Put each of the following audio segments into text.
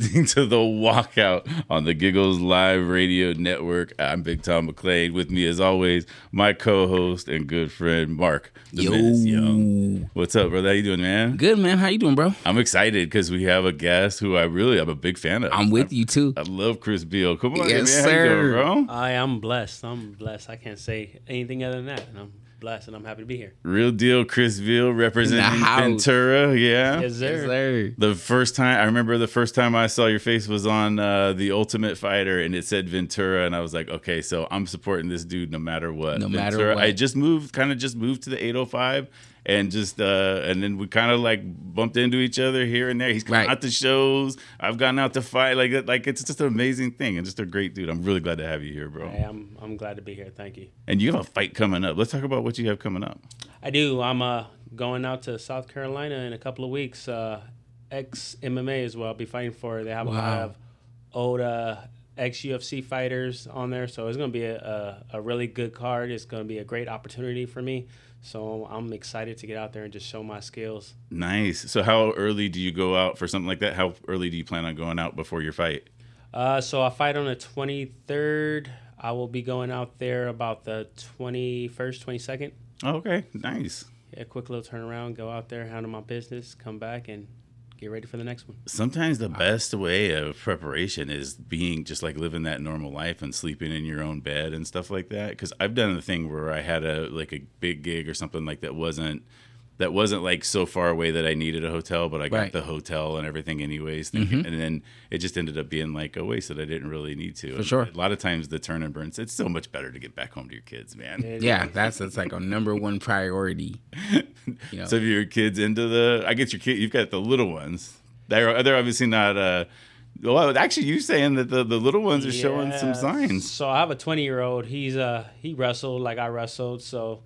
listening to the Walkout on the Giggles Live Radio Network. I'm Big Tom McLean. With me, as always, my co-host and good friend Mark the Yo. Menace Young. What's up, brother? How you doing, man? Good man, how you doing, bro? I'm excited because we have a guest who I really I'm a big fan of. I'm with you too. I love Chris Beal. Come on, Yes, man. How you doing, sir. bro? I am blessed. I'm blessed. I can't say anything other than that. And I'm blessed and I'm happy to be here. Real deal, Chris Beal representing. Ventura. Yeah. Yes, sir. Yes, sir. The first time I remember the first time I saw your face was on uh, the Ultimate Fighter, and it said Ventura, and I was like, okay, so I'm supporting this dude no matter what. No matter what. I just moved, kind of just moved to the 805, and just uh, and then we kind of like bumped into each other here and there. He's gone Right. out to shows. I've gone out to fight. Like that. Like it's just an amazing thing, and just a great dude. I'm really glad to have you here, bro. Hey, I'm I'm glad to be here. Thank you. And you have a fight coming up. Let's talk about what you have coming up. I do. I'm uh going out to South Carolina in a couple of weeks. Uh, ex MMA as well. I'll be fighting for. They have a lot of old uh, ex UFC fighters on there, so it's gonna be a, a a really good card. It's gonna be a great opportunity for me. So I'm excited to get out there and just show my skills. Nice. So how early do you go out for something like that? How early do you plan on going out before your fight? Uh, so I fight on the 23rd. I will be going out there about the 21st, 22nd. Oh, okay, nice. Yeah, quick little turnaround, go out there, handle my business, come back, and get ready for the next one. Sometimes the best way of preparation is being just like living that normal life and sleeping in your own bed and stuff like that. Because I've done the thing where I had a like a big gig or something like that wasn't that wasn't like so far away that I needed a hotel, but I got Right. the hotel and everything anyways. Thinking, And then it just ended up being like a waste that I didn't really need to. For sure. A lot of times the turn and burns. It's so much better to get back home to your kids, man. And Yeah, that's that's like a number one priority. You know, So if your kids into the, I guess your kid, you've got the little ones. They're they're obviously not. uh Well, actually, you saying that the, the little ones are showing some signs. So I have a 20 year old. He's uh he wrestled like I wrestled. So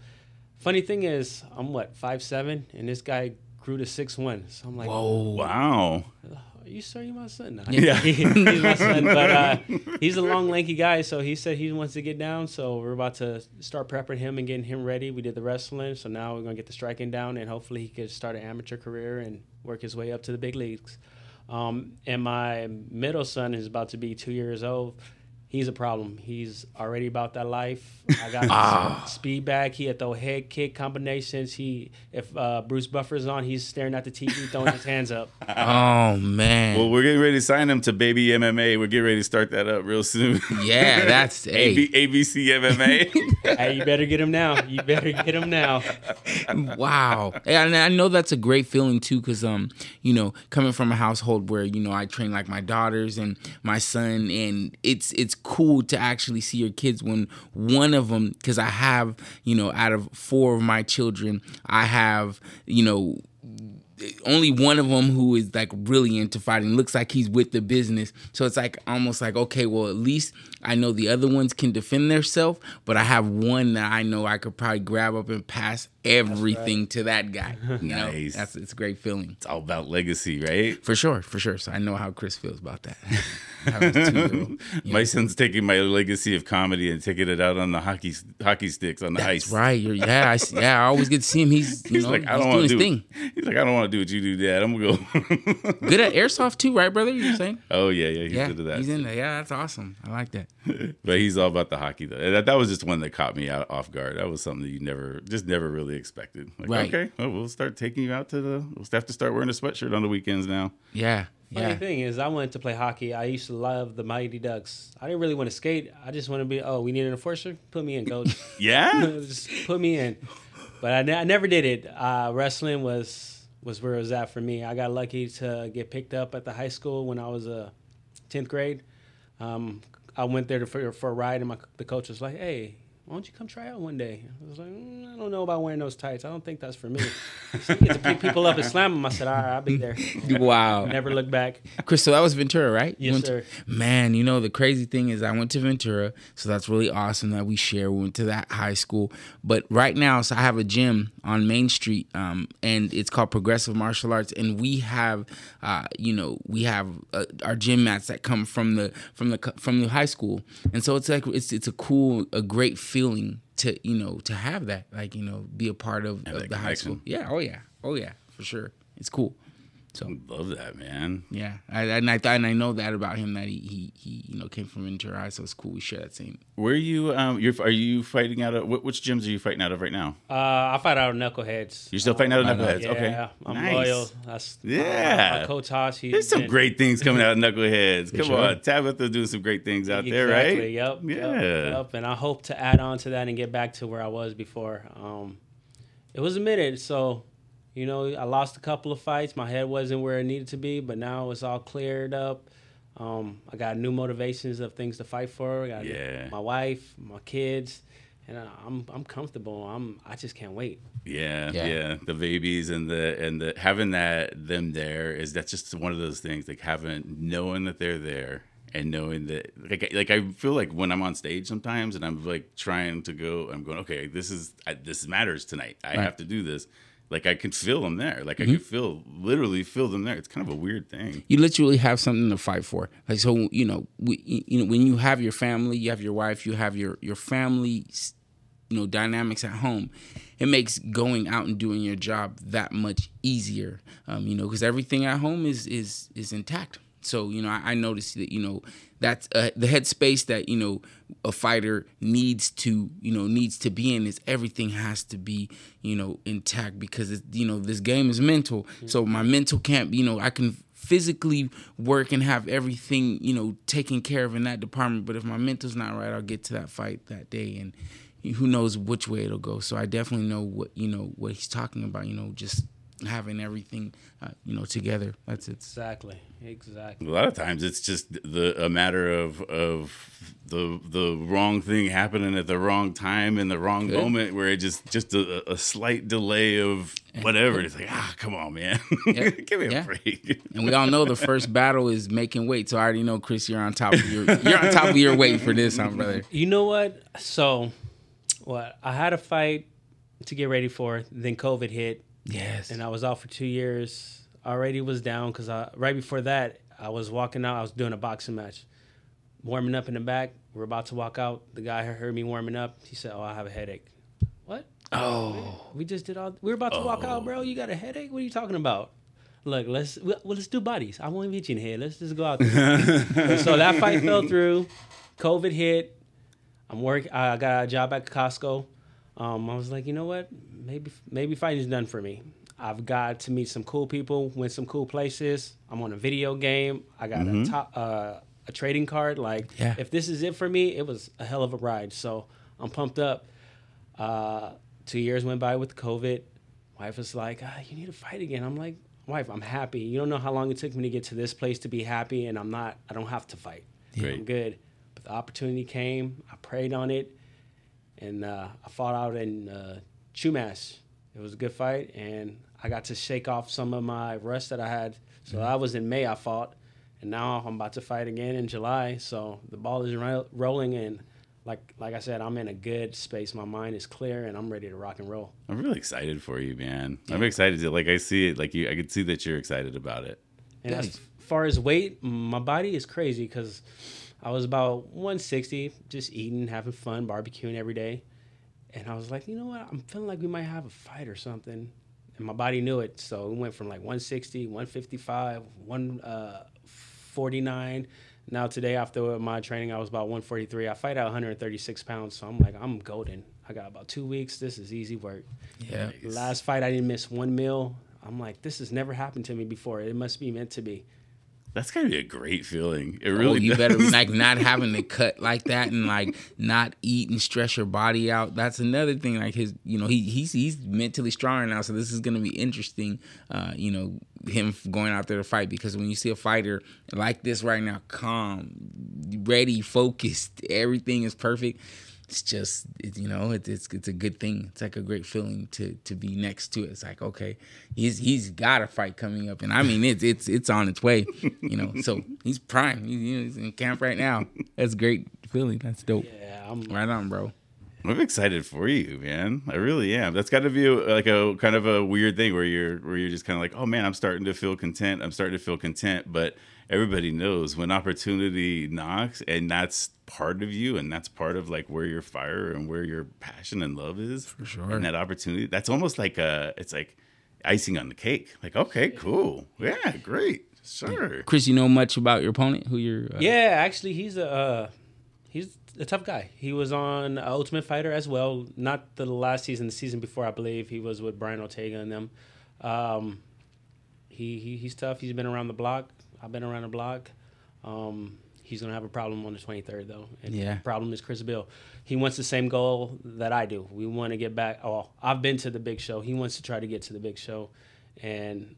funny thing is, I'm what five seven, and this guy grew to six one. So I'm like, whoa, Wow. Are you sure you my son? No, Yeah. he's my son, but uh, he's a long, lanky guy. So he said he wants to get down. So we're about to start prepping him and getting him ready. We did the wrestling, so now we're gonna get the striking down, and hopefully he could start an amateur career and work his way up to the big leagues. Um, and my middle son is about to be two years old. He's a problem. He's already about that life. I got Ah. speed back. He had throw head kick combinations. He, if uh, Bruce Buffer's on, he's staring at the TV, throwing his hands up. oh man, Well, we're getting ready to sign him to Baby MMA. We're getting ready to start that up real soon. yeah, that's hey, AB, ABC MMA. hey, you better get him now. You better get him now. wow. And I know that's a great feeling too, because um, you know, coming from a household where you know I train like my daughters and my son, and it's it's cool to actually see your kids when one of them, because I have you know, out of four of my children, I have you know only one of them who is like really into fighting. Looks like he's with the business. So it's like almost like okay well at least i know the other ones can defend themselves but i have one that i know i could probably grab up and pass everything to that guy you know Nice. that's it's a great feeling it's all about legacy, right? for sure for sure so i know how chris feels about that Having a two-year-old. My son's taking my legacy of comedy and taking it out on the hockey hockey sticks on the that's ice. right You're, yeah I, yeah I always get to see him he's you He's know like, I don't want to do. thing He's like, I don't want to do what you do, Dad. I'm gonna go. good at airsoft too right brother you're saying oh yeah, yeah, he's yeah good at that. he's in there yeah that's awesome i like that but he's all about the hockey though. That, that was just one that caught me out off guard. That was something that you never, just never really expected. Like, Right. okay, well, we'll start taking you out to the. We'll have to start wearing a sweatshirt on the weekends now. yeah Funny yeah thing is, I wanted to play hockey. I used to love the Mighty Ducks. I didn't really want to skate. I just want to be. Oh, we need an enforcer. Put me in, coach. Yeah. just put me in. But I, ne- I never did it. Uh, wrestling was was where it was at for me. I got lucky to get picked up at the high school when I was a uh, tenth grade. Um, I went there to, for for a ride, and my the coach was like, "Hey, why don't you come try out one day?" I was like, mm, "I don't know about wearing those tights. I don't think that's for me." So you get to pick people up and slam them. I said, "All right, I'll be there." wow Never look back. Chris, so that was Ventura, right? Yes, went to- sir. man, you know the crazy thing is I went to Ventura, so that's really awesome that we share. We went to that high school, but right now, so I have a gym on Main Street, um, and it's called Progressive Martial Arts, and we have, uh, you know, we have uh, our gym mats that come from the from the from the high school, and so it's like it's it's a cool, a great feeling to you know to have that, like you know, be a part of, of the high school. Yeah. Oh yeah. Oh yeah. For sure. It's cool. So love that man. Yeah, I, and I and I know that about him that he he, he you know came from Ventura, so it's cool we share that same. Where are you? Um, you're are you fighting out of? Which gyms are you fighting out of right now? Uh, I fight out of Knuckleheads. You're still fighting out of Knuckleheads. Yeah, okay, I'm nice. loyal. That's Yeah. Uh, my coach Tosh. he's There's some been- great things coming out of Knuckleheads. Come sure. on, Tabitha doing some great things out there, right? Yep. Yeah. Yep, yep. And I hope to add on to that and get back to where I was before. Um, it was a minute, so you know I lost a couple of fights. My head wasn't where it needed to be, but now it's all cleared up. Um, I got new motivations of things to fight for. I got Yeah. my wife, my kids, and I- I'm I'm comfortable. I'm I just can't wait. Yeah, Yeah. yeah, The babies and the and the having that them there is that's just one of those things like having knowing that they're there and knowing that like like I feel like when I'm on stage sometimes and I'm like trying to go I'm going okay this is I, this matters tonight I Right. have to do this like I can feel them there like I can feel literally feel them there it's kind of a weird thing You literally have something to fight for. Like so, you know, we, you know, when you have your family, you have your wife, you have your your family, you know, dynamics at home. It makes going out and doing your job that much easier. Um, you know, because everything at home is is is intact. So you know, I, I noticed that you know that's uh, the headspace that you know a fighter needs to you know needs to be in is everything has to be you know intact because it's, you know this game is mental. So my mental can't you know I can physically work and have everything you know taken care of in that department, but if my mental's not right, I'll get to that fight that day and who knows which way it'll go. So I definitely know what you know what he's talking about. You know, just having everything uh, you know together. That's it. Exactly. Exactly. a lot of times it's just the a matter of of the the wrong thing happening at the wrong time in the wrong Good. moment where it just just a, a slight delay of whatever it's like ah come on man Yeah. give me a break And we all know the first battle is making weight. So I already know, Chris, you're on top of your you're on top of your weight for this, huh, brother? You know what? So, what I had a fight to get ready for. Then COVID hit, Yes. and I was out for two years. Already was down because I right before that I was walking out. I was doing a boxing match, warming up in the back. We're about to walk out. The guy heard me warming up. He said, "Oh, I have a headache." What? oh, We just did all. We are about to walk out, bro. You got a headache? What are you talking about? Look, let's well, let's do bodies. I won't even meet you in here. Let's just go out there. so that fight fell through. COVID hit. I'm work. I got a job at Costco. Um, I was like, you know what? Maybe maybe fighting is done for me. I've got to meet some cool people, win some cool places. I'm on a video game. I got a top uh, a trading card. Like, Yeah. if this is it for me, it was a hell of a ride. So I'm pumped up. Uh, two years went by with COVID. Wife was like, ah, "You need to fight again." I'm like, "Wife, I'm happy. You don't know how long it took me to get to this place to be happy, and I'm not. I don't have to fight. Great. I'm good." But the opportunity came. I prayed on it, and uh, I fought out in uh, Chumash. It was a good fight, and I got to shake off some of my rust that I had. So I was in May. I fought, and now I'm about to fight again in July. So the ball is ro- rolling, and like like I said, I'm in a good space. My mind is clear, and I'm ready to rock and roll. i'm really excited for you man i'm excited to like i see it like you i can see that you're excited about it And as far as weight, my body is crazy because I was about 160, just eating, having fun, barbecuing every day. And I was like, you know what? I'm feeling like we might have a fight or something. And my body knew it. So it went from like 160, 155, 149. Uh, now today, after my training, I was about 143. I fight at 136 pounds. So I'm like, I'm golden. I got about two weeks. This is easy work. yeah. Last fight, I didn't miss one meal. I'm like, this has never happened to me before. It must be meant to be. That's gotta be a great feeling it Oh, really you does. better like not having to cut like that and like not eat and stress your body out. That's another thing. Like his, you know, he he's he's mentally strong now, so this is gonna be interesting. Uh, you know, him going out there to fight because when you see a fighter like this right now, calm, ready, focused, everything is perfect. It's just, it, you know, it, it's it's a good thing. It's like a great feeling to to be next to it. It's like, okay, he's he's got a fight coming up, and I mean, it's it's it's on its way. You know, so he's prime. He's, he's in camp right now. That's a great feeling. That's dope. Yeah, I'm. Right on, bro. I'm excited for you, man. I really am. That's got to be a, like a kind of a weird thing where you're where you're just kind of like, oh man, I'm starting to feel content. I'm starting to feel content, but everybody knows when opportunity knocks, and that's part of you, and that's part of like where your fire and where your passion and love is. For sure. And that opportunity, that's almost like a. It's like icing on the cake. Like, okay, cool, yeah, great, sure. Chris, you know much about your opponent? Who you're? Uh, Yeah, actually, he's a uh, he's a tough guy. He was on uh, Ultimate Fighter as well. Not the last season, the season before, I believe. He was with Brian Ortega and them. Um, he, he he's tough. He's been around the block. I've been around the block. Um, he's gonna have a problem on the 23rd though. And Yeah. The problem is Chris Beal. He wants the same goal that I do. We want to get back. Oh, I've been to the big show. He wants to try to get to the big show, and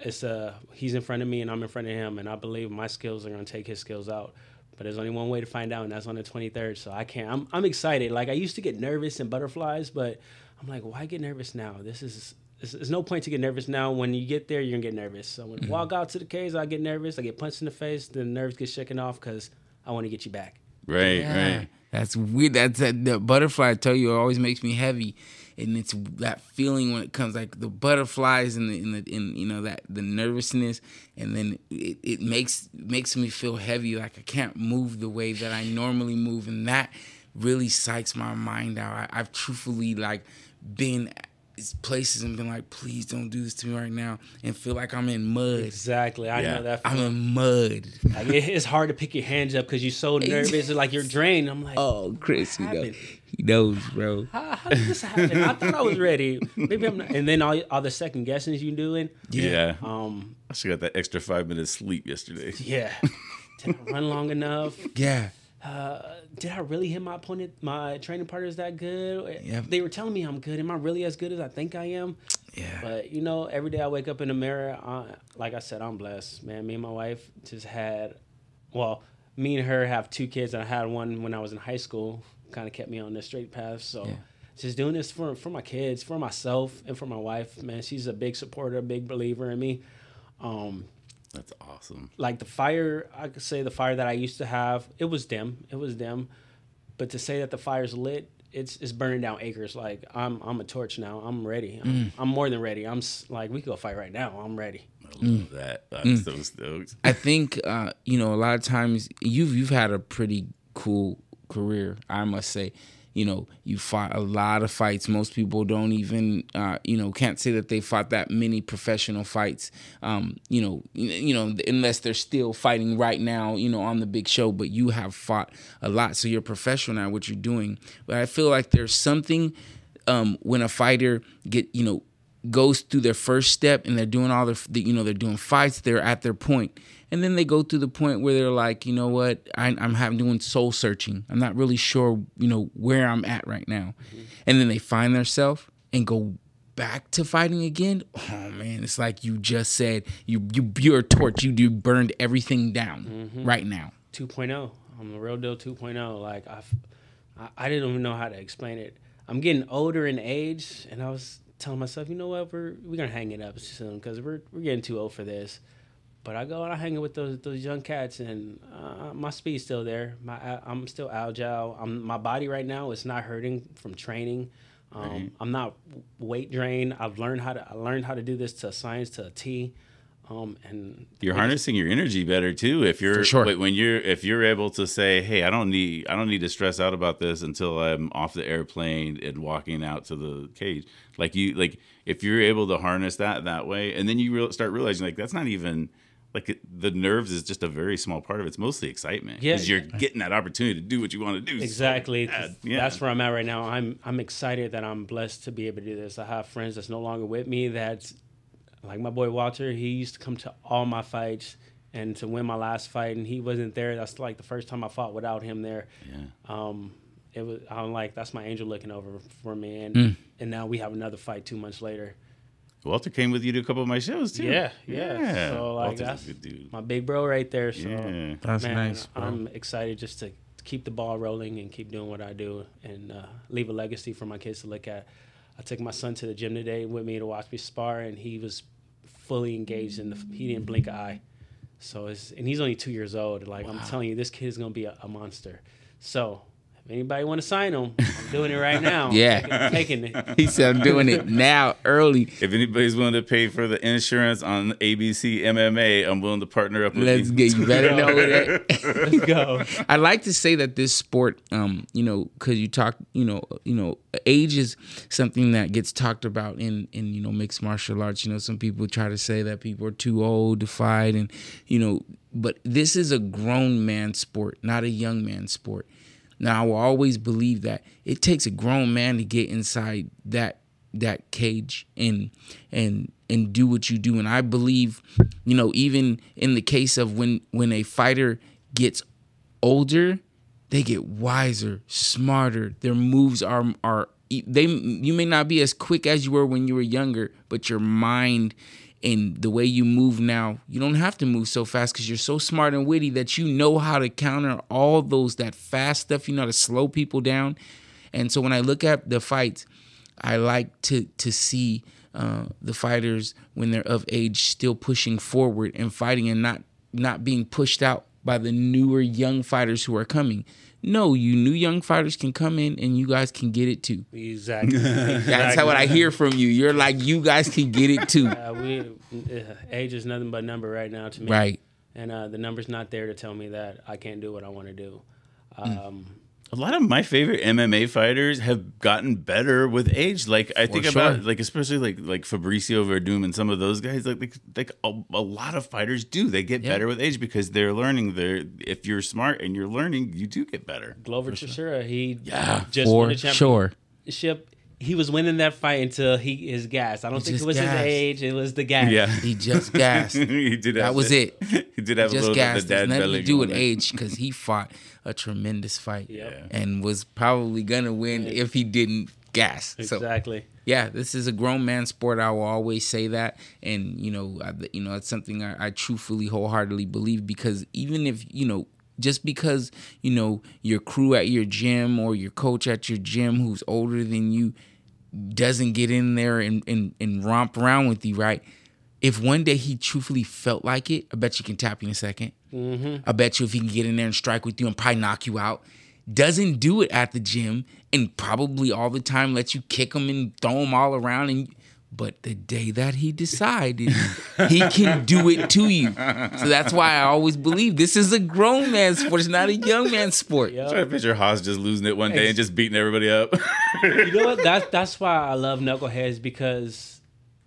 it's uh he's in front of me and I'm in front of him and I believe my skills are gonna take his skills out. But there's only one way to find out and that's on the 23rd. So I can't. I'm I'm excited. Like I used to get nervous and butterflies, but I'm like, why get nervous now? This is there's there's no point to get nervous now. When you get there, you're gonna get nervous. So when I mm-hmm. walk out to the cage, I get nervous. I get punched in the face. The nerves get shaken off because I want to get you back. Right, Yeah. right. That's weird. That's that the butterfly. I tell you, always makes me heavy, and it's that feeling when it comes like the butterflies and the and the and you know that the nervousness, and then it, it makes makes me feel heavy. Like I can't move the way that I normally move, and that really psychs my mind out. I, I've truthfully like been places and been like, please don't do this to me right now, and feel like I'm in mud. Exactly. I Yeah. know that. I'm in mud. Like, it- it's hard to pick your hands up because you're so nervous. like you're drained. I'm like, Oh, Chris, you know, happened? he knows, bro. how, how did this happen? I thought I was ready. Maybe I'm not. And then all, all the second guessings you're doing. Yeah. Um, I should got that extra five minutes sleep yesterday. yeah. Did I run long enough? Yeah. Uh, did I really hit my opponent? My training partners that good? Yeah. They were telling me I'm good. Am I really as good as I think I am? Yeah. But you know, every day I wake up in the mirror. I, like I said, I'm blessed, man. Me and my wife just had, well, me and her have two kids, and I had one when I was in high school. Kind of kept me on the straight path. So, Yeah. just doing this for for my kids, for myself, and for my wife. Man, she's a big supporter, a big believer in me. Um, That's awesome. like the fire, I could say the fire that I used to have, it was dim. It was dim. But to say that the fire's lit, it's it's burning down acres. Like I'm I'm a torch now. I'm ready. I'm, mm. I'm more than ready. I'm like we could go fight right now. I'm ready. I love mm. that. I'm mm. so stoked. I think uh, you know a lot of times you've you've had a pretty cool career. I must say, you know, you fought a lot of fights. Most people don't even uh, you know can't say that they fought that many professional fights. Um, you know, you know unless they're still fighting right now. You know, on the big show. But you have fought a lot, so you're professional at what you're doing. But I feel like there's something um, when a fighter get you know goes through their first step and they're doing all their you know they're doing fights they're at their point. And then they go through the point where they're like you know what? I, i'm having doing soul searching. I'm not really sure you know where i'm at right now. Mm-hmm. And then they find themselves and go back to fighting again. Oh man it's like you just said you you you're a torch. You you burned everything down mm-hmm. right now. 2.0. I'm a real deal 2.0. Like I've, I, I didn't even know how to explain it. I'm getting older in age, and I was telling myself, you know what, we're we're gonna hang it up soon because we're we're getting too old for this. But I go and I hang it with those those young cats, and uh, my speed's still there. My I'm still agile. I'm my body right now is not hurting from training. Um, I'm not weight drained. I've learned how to I learned how to do this to a science to a T. Um, and You're harnessing your energy better too. If you're sure. when- when you're if you're able to say, "Hey, I don't need I don't need to stress out about this until I'm off the airplane and walking out to the cage." Like you like if you're able to harness that that way, and then you real, start realizing like that's not even like the nerves is just a very small part of it. It's mostly excitement Yeah. because you're getting that opportunity to do what you want to do. so Exactly. bad. Yeah. That's where I'm at right now. I'm I'm excited that I'm blessed to be able to do this. I have friends that's no longer with me. That's like my boy Walter. He used to come to all my fights and to win my last fight, and he wasn't there. That's like the first time I fought without him there. yeah. Um, it was I'm like that's my angel looking over for me, and Mm. and now we have another fight two months later. Walter came with you to a couple of my shows too. Yeah, yeah. So like Walter's a that's good dude. my big bro right there. So Yeah. that's man, nice bro. I'm excited just to keep the ball rolling and keep doing what I do and uh, leave a legacy for my kids to look at. I took my son to the gym today with me to watch me spar, and he was fully engaged in the. He didn't blink an eye. So it's and he's only two years old. Like I'm telling you, this kid is gonna be a, a monster. So anybody want to sign him, I'm doing it right now. Yeah. taking, taking it. He said, "I'm doing it now, early. If anybody's willing to pay for the insurance on ABC MMA, I'm willing to partner up with you. Let's you. get you better know that." Let's go. I like to say that this sport, um, you know, because you talk, you know, you know, age is something that gets talked about in in you know mixed martial arts. You know, some people try to say that people are too old to fight, and you know, but this is a grown man sport, not a young man sport. Now, I will always believe that it takes a grown man to get inside that that cage and and and do what you do. And I believe, you know, even in the case of when when a fighter gets older, they get wiser, smarter. Their moves are are they you may not be as quick as you were when you were younger, but your mind and the way you move now, you don't have to move so fast because you're so smart and witty that you know how to counter all those that fast stuff. You know how to slow people down. And so when I look at the fights, I like to to see uh, the fighters when they're of age still pushing forward and fighting and not not being pushed out by the newer young fighters who are coming. No, you new young fighters can come in and you guys can get it too. Exactly. That's how what I hear from you. You're like you guys can get it too. Uh, we uh, age is nothing but number right now to me. Right. And uh, the number's not there to tell me that I can't do what I want to do. Um, A lot of my favorite MMA fighters have gotten better with age. Like I think sure. about like especially like like Fabricio Werdum and some of those guys. Like like, like a, a lot of fighters do. They get Yeah. better with age because they're learning. They're if you're smart and you're learning, you do get better. Glover Teixeira, he Yeah, just won for the sure. Championship. He was winning that fight until he is gas. I don't He think it was gassed. his age; it was the gas. Yeah, He just gassed. he did. That have was the- it. He did have a just little bit of gassed. the It's dad nothing belly to do with going age because he fought a tremendous fight Yep. and was probably gonna win if he didn't gas. So Exactly. yeah, this is a grown man sport. I will always say that, and you know, I, you know, it's something I, I truthfully, wholeheartedly believe because even if you know, just because you know your crew at your gym or your coach at your gym who's older than you doesn't get in there and and, and romp around with you, right? If one day he truthfully felt like it, I bet you can tap you in a 2nd mm-hmm. I bet you if he can get in there and strike with you and probably knock you out, doesn't do it at the gym and probably all the time lets you kick him and throw him all around and but the day that he decided he can do it to you. So that's why I always believe this is a grown man sport. It's not a young man sport. Yep. Try to picture Haas just losing it one day and just beating everybody up. you know what? That's that's why I love knuckleheads because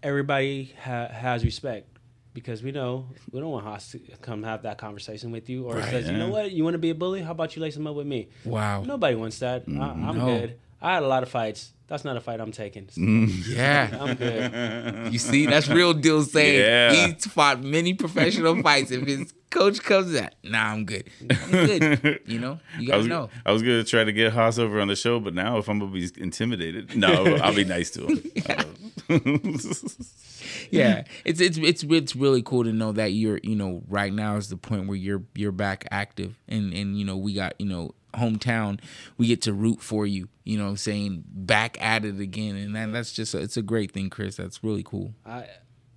everybody ha- has respect. Because we know we don't want Haas to come have that conversation with you, or Right, says, you know what, you want to be a bully? How about you lace him up with me? Wow. Nobody wants that. I, I'm No. good. I had a lot of fights. That's not a fight I'm taking. Mm, yeah. I'm good. You see, that's real deal saying Yeah. he's fought many professional fights. If his coach comes at, nah, I'm good. I'm good. You know, you I guys was, know. I was gonna try to get Haas over on the show, but now if I'm gonna be intimidated, no, I'll be nice to him. yeah, it's it's it's it's really cool to know that you're you know right now is the point where you're you're back active and and you know we got you know hometown we get to root for you you know I'm saying back at it again and that, that's just a, it's a great thing Chris that's really cool I,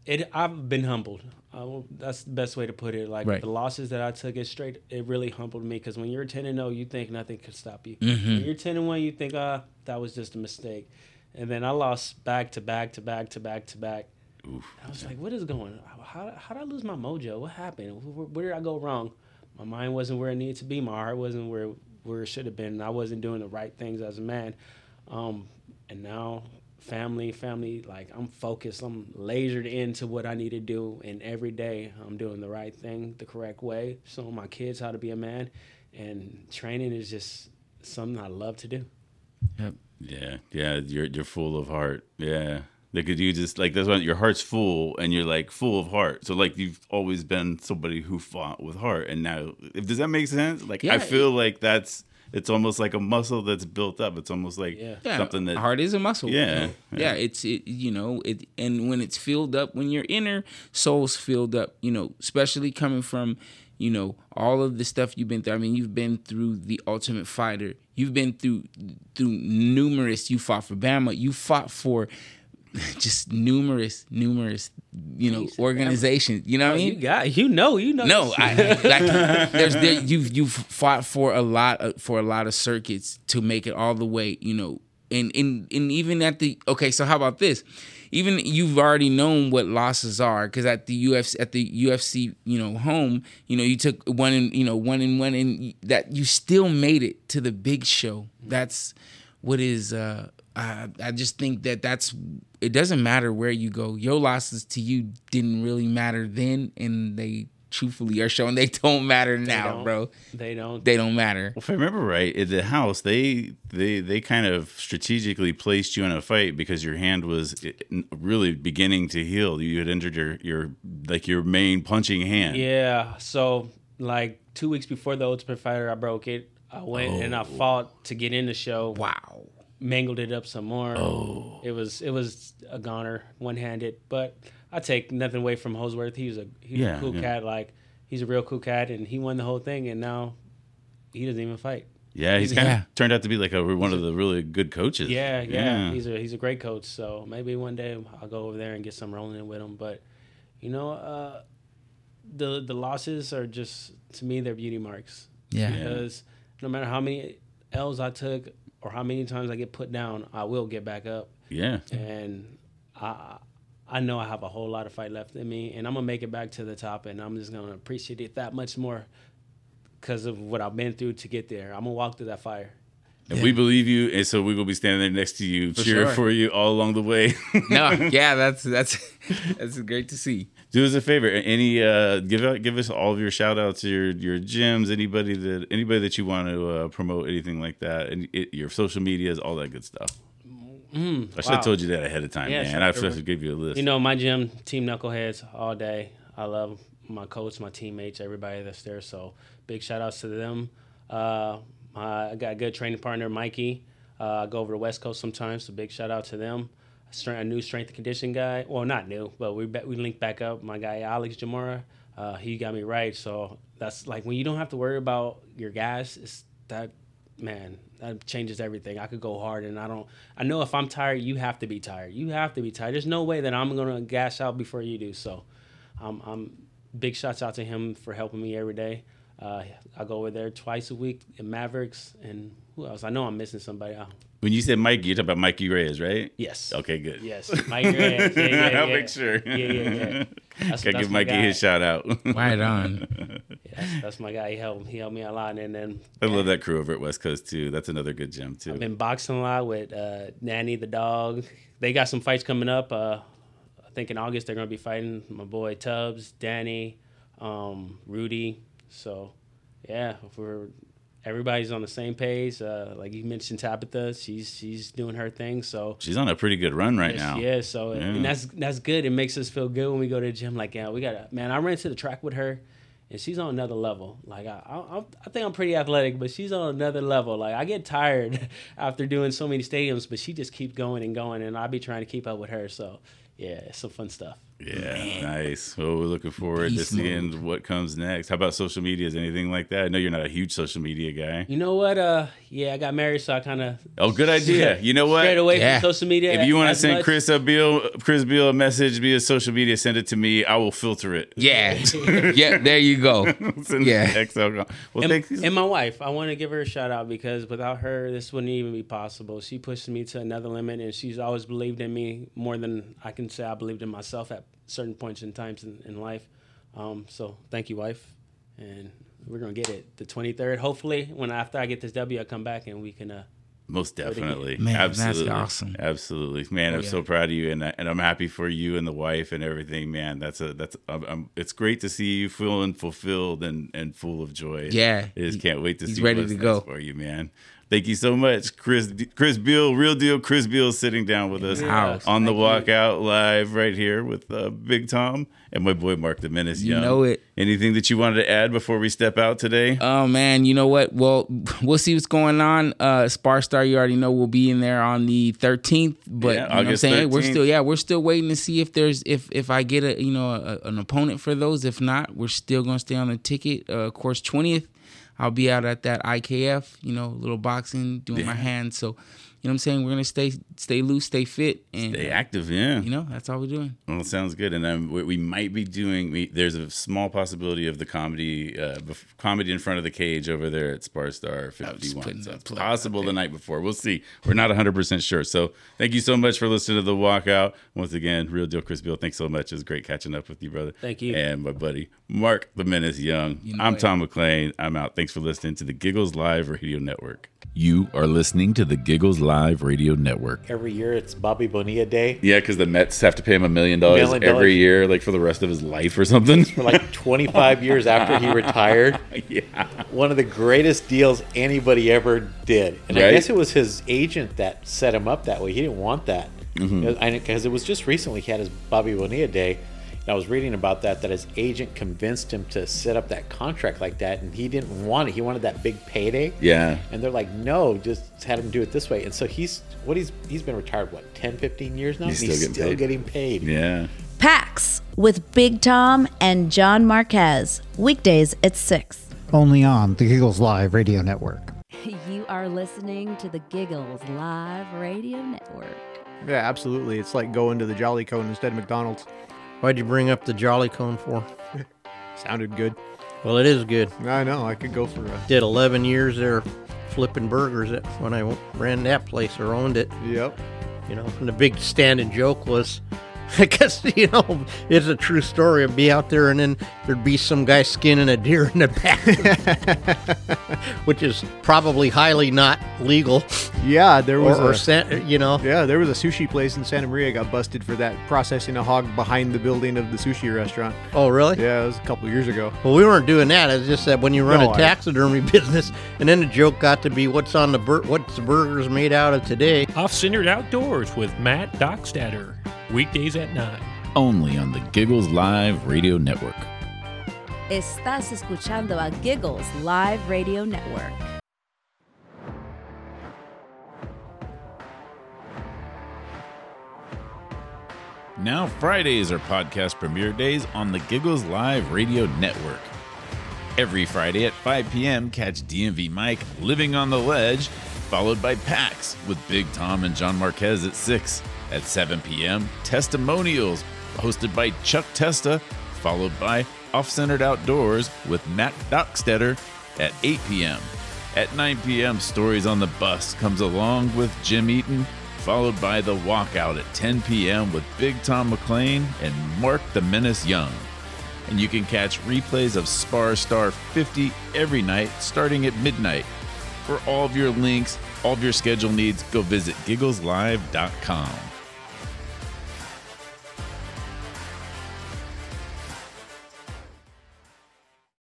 it, I've been humbled. I that's the best way to put it. Like Right. the losses that I took it straight, it really humbled me because when you're 10 and 0, you think nothing could stop you. Mm-hmm. When you're 10 and 1, you think, ah, that was just a mistake. And then I lost back to back to back to back to back. I was like, what is going on? How, how did I lose my mojo? What happened? Where, where did I go wrong? My mind wasn't where it needed to be. My heart wasn't where, where it should have been. I wasn't doing the right things as a man. Um, and now family, family, like I'm focused. I'm lasered into what I need to do. And every day I'm doing the right thing the correct way, showing my kids how to be a man. And training is just something I love to do. yep yeah, yeah, you're you're full of heart. Yeah. Like you just like that's when your heart's full and you're like full of heart. So like you've always been somebody who fought with heart, and now if does that make sense? Like Yeah. I feel like that's it's almost like a muscle that's built up. It's almost like Yeah. yeah, something that heart is a muscle. Yeah, you know? yeah. yeah. It's it, you know it, and when it's filled up, when your inner soul's filled up, you know, especially coming from, you know, all of the stuff you've been through. I mean, you've been through the Ultimate Fighter. You've been through through numerous. You fought for Bama. You fought for just numerous, numerous, you know, organizations. You know what I Oh, You got you know you know. No. I, like, there's there, you've you've fought for a lot of, for a lot of circuits to make it all the way, you know, and and and even at the okay, so how about this? Even you've already known what losses are because at the UFC at the UFC you know home you know you took one and you know one and one and that you still made it to the big show. That's what is uh I, I just think that that's it doesn't matter where you go. Your losses to you didn't really matter then, and they truthfully are showing they don't matter now, don't. bro. they don't. They don't matter. If I remember right, at the house they they they kind of strategically placed you in a fight because your hand was eh, really beginning to heal. You had injured your your like your main punching hand. Yeah. So like two weeks before the Ultimate Fighter, I broke it. I went and I fought to get in the show. Wow. Mangled it up some more. Oh. It was it was a goner, one handed. But I take nothing away from Holdsworth. He was a he's Yeah, a cool yeah. cat. Like he's a real cool cat, and he won the whole thing. And now he doesn't even fight. Yeah, he's kind Yeah. of turned out to be like a one of the really good coaches. Yeah, yeah, He's a he's a great coach. So maybe one day I'll go over there and get some rolling with him. But you know, uh, the the losses are just to me they're beauty marks. Yeah. because no matter how many L's I took or how many times I get put down, I will get back up. yeah. And I I know I have a whole lot of fight left in me, and I'm gonna make it back to the top, and I'm just gonna appreciate it that much more because of what I've been through to get there. I'm gonna walk through that fire. And we believe you, and so we will be standing there next to you, cheering sure. for you all along the way. No, yeah, that's that's that's great to see. Do us a favor. Any uh, give out, give us all of your shout outs, your your gyms, anybody that anybody that you want to uh, promote, anything like that, and it, your social medias, all that good stuff. I should wow. have told you that ahead of time, Yeah, man. sure. I should have give you a list. You know, my gym, Team Knuckleheads, all day. I love my coach, my teammates, everybody that's there. So big shout outs to them. Uh, my, I got a good training partner, Mikey. Uh, I go over to West Coast sometimes, so big shout out to them. A new strength and condition guy. Well, not new, but we be- we linked back up. My guy Alex Jamora, uh, he got me right. So that's like when you don't have to worry about your gas. It's that man that changes everything. I could go hard, and I don't. I know if I'm tired, you have to be tired. You have to be tired. There's no way that I'm gonna gas out before you do. So, I'm, I'm big shots out to him for helping me every day. Uh, I go over there twice a week in Mavericks, and who else? I know I'm missing somebody. Oh, when you said Mikey, you're talking about Mikey Reyes, right? yes. Okay, good. Yes. Mike Reyes. Yeah, yeah, yeah. I'll make sure. Yeah, yeah, yeah. That's, Gotta that's give Mikey guy. his shout out. Right on. Yeah, that's, that's my guy. He helped. He helped me a lot, and then I love that crew over at West Coast too. That's another good gym too. I've been boxing a lot with uh, Nanny the dog. They got some fights coming up. Uh, I think in August they're gonna be fighting my boy Tubbs, Danny, um, Rudy. So yeah, if we're everybody's on the same page. Uh, like you mentioned, Tabitha, she's she's doing her thing. So She's on a pretty good run right Yes, now. is. So Yeah. and that's that's good. It makes us feel good when we go to the gym. Like, yeah, we got to man. I ran to the track with her, and she's on another level. Like, I I, I think I'm pretty athletic, but she's on another level. Like, I get tired after doing so many stadiums, but she just keeps going and going, and I be trying to keep up with her. So yeah, it's some fun stuff. Yeah, nice. Well, we're looking forward Beast to seeing what comes next. How about social medias? Anything like that? I know you're not a huge social media guy. You know what? Uh, yeah, I got married, so I kind of Oh, good idea. You know what? straight away Yeah. from social media. If you want to send much. Chris a Beal, Chris Beal a message via social media, send it to me. I will filter it. Yeah. yeah, there you go. Send Yeah. it. Well, and, thank you. and my wife, I want to give her a shout out because without her, this wouldn't even be possible. She pushed me to another limit, and she's always believed in me more than I can say I believed in myself at certain points in times in, in life. Um, so thank you, wife, and we're gonna get it the 23rd. Hopefully, when after I get this W, I come back and we can. Uh, Most definitely. Man, that's Absolutely. awesome. Absolutely. Man, I'm yeah. so proud of you and I- and I'm happy for you and the wife and everything, man. That's a that's I'm, I'm, it's great to see you feeling fulfilled and and full of joy. Yeah. I just can't wait to He's see ready what's to next go. for you, man. Thank you so much, Chris. Chris Beal, real deal. Chris Beal sitting down with us House. on the Thank you. walkout live right here with uh, Big Tom and my boy Mark the Menace. You know it. Anything that you wanted to add before we step out today? Oh man, you know what? Well, we'll see what's going on. Uh Spar Star, you already know we'll be in there on the 13th, but Yeah, you know what I'm August saying? We're still yeah, we're still waiting to see if there's if if I get a you know a, an opponent for those. If not, we're still going to stay on the ticket. Uh, of course, 20th, I'll be out at that IKF, you know, little boxing, doing my hands. So know what I'm saying? We're gonna stay stay loose, stay fit, and Stay active, yeah. you know that's all we're doing. Well, sounds good. And um, we, we might be doing. We, there's a small possibility of the comedy, uh, bef- comedy in front of the cage over there at Spar Star 51. So it's possible the night before. We'll see. We're not 100 percent sure. So thank you so much for listening to the walkout. Once again, real deal, Chris Beal. Thanks so much. It was great catching up with you, brother. Thank you. And my buddy Mark the Menace Young. You know I'm it. Tom McClain. I'm out. Thanks for listening to the Giggles Live Radio Network. You are listening to the Giggles Live Radio Network. Every year it's Bobby Bonilla Day. Yeah, because the Mets have to pay him a million dollars every dollars. year, like for the rest of his life or something. For like 25 years after he retired. yeah. One of the greatest deals anybody ever did. And I guess it was his agent that set him up that way. He didn't want that. Mm-hmm. Because it was just recently he had his Bobby Bonilla Day. And I was reading about that, that his agent convinced him to set up that contract like that. And he didn't want it. He wanted that big payday. Yeah. And they're like, no, just had him do it this way. And so he's, what he's, he's been retired, what, 10, 15 years now? He's And still getting paid. getting paid. Yeah. Pax with Big Tom and John Marquez. Weekdays at 6. Only on the Giggles Live Radio Network. You are listening to the Giggles Live Radio Network. Yeah, absolutely. It's like going to the Jolly Cone instead of McDonald's. Why'd you bring up the Jolly Cone for? Sounded good. Well, it is good. I know. I could go for a. Did 11 years there flipping burgers at, when I ran that place or owned it. Yep. You know, and the big standing joke was, I guess you know, it's a true story. I'd be out there and then there'd be some guy skinning a deer in the back, which is probably highly not legal. Yeah, there was or a. san- you know, yeah, there was a sushi place in Santa Maria got busted for that processing a hog behind the building of the sushi restaurant. oh really? Yeah, it was a couple years ago. Well, we weren't doing that. It's just that when you run No, a I- taxidermy business, and then the joke got to be what's on the bur- what's the burgers made out of today. Off Centered Outdoors with Matt Dockstader. Weekdays at 9. Only on the Giggles Live Radio Network. Estás escuchando a Giggles Live Radio Network. Now Fridays are podcast premiere days on the Giggles Live Radio Network. Every Friday at 5 p.m., catch DMV Mike living on the ledge, followed by PAX with Big Tom and John Marquez at 6. At 7 p.m., Testimonials, hosted by Chuck Testa, followed by Off Centered Outdoors with Matt Dockstetter at 8 p.m. At 9 p.m., Stories on the Bus comes along with Jim Eaton, followed by The Walkout at 10 p.m. with Big Tom McClain and Mark the Menace Young. And you can catch replays of Spar Star 50 every night starting at midnight. For all of your links, all of your schedule needs, go visit giggleslive.com.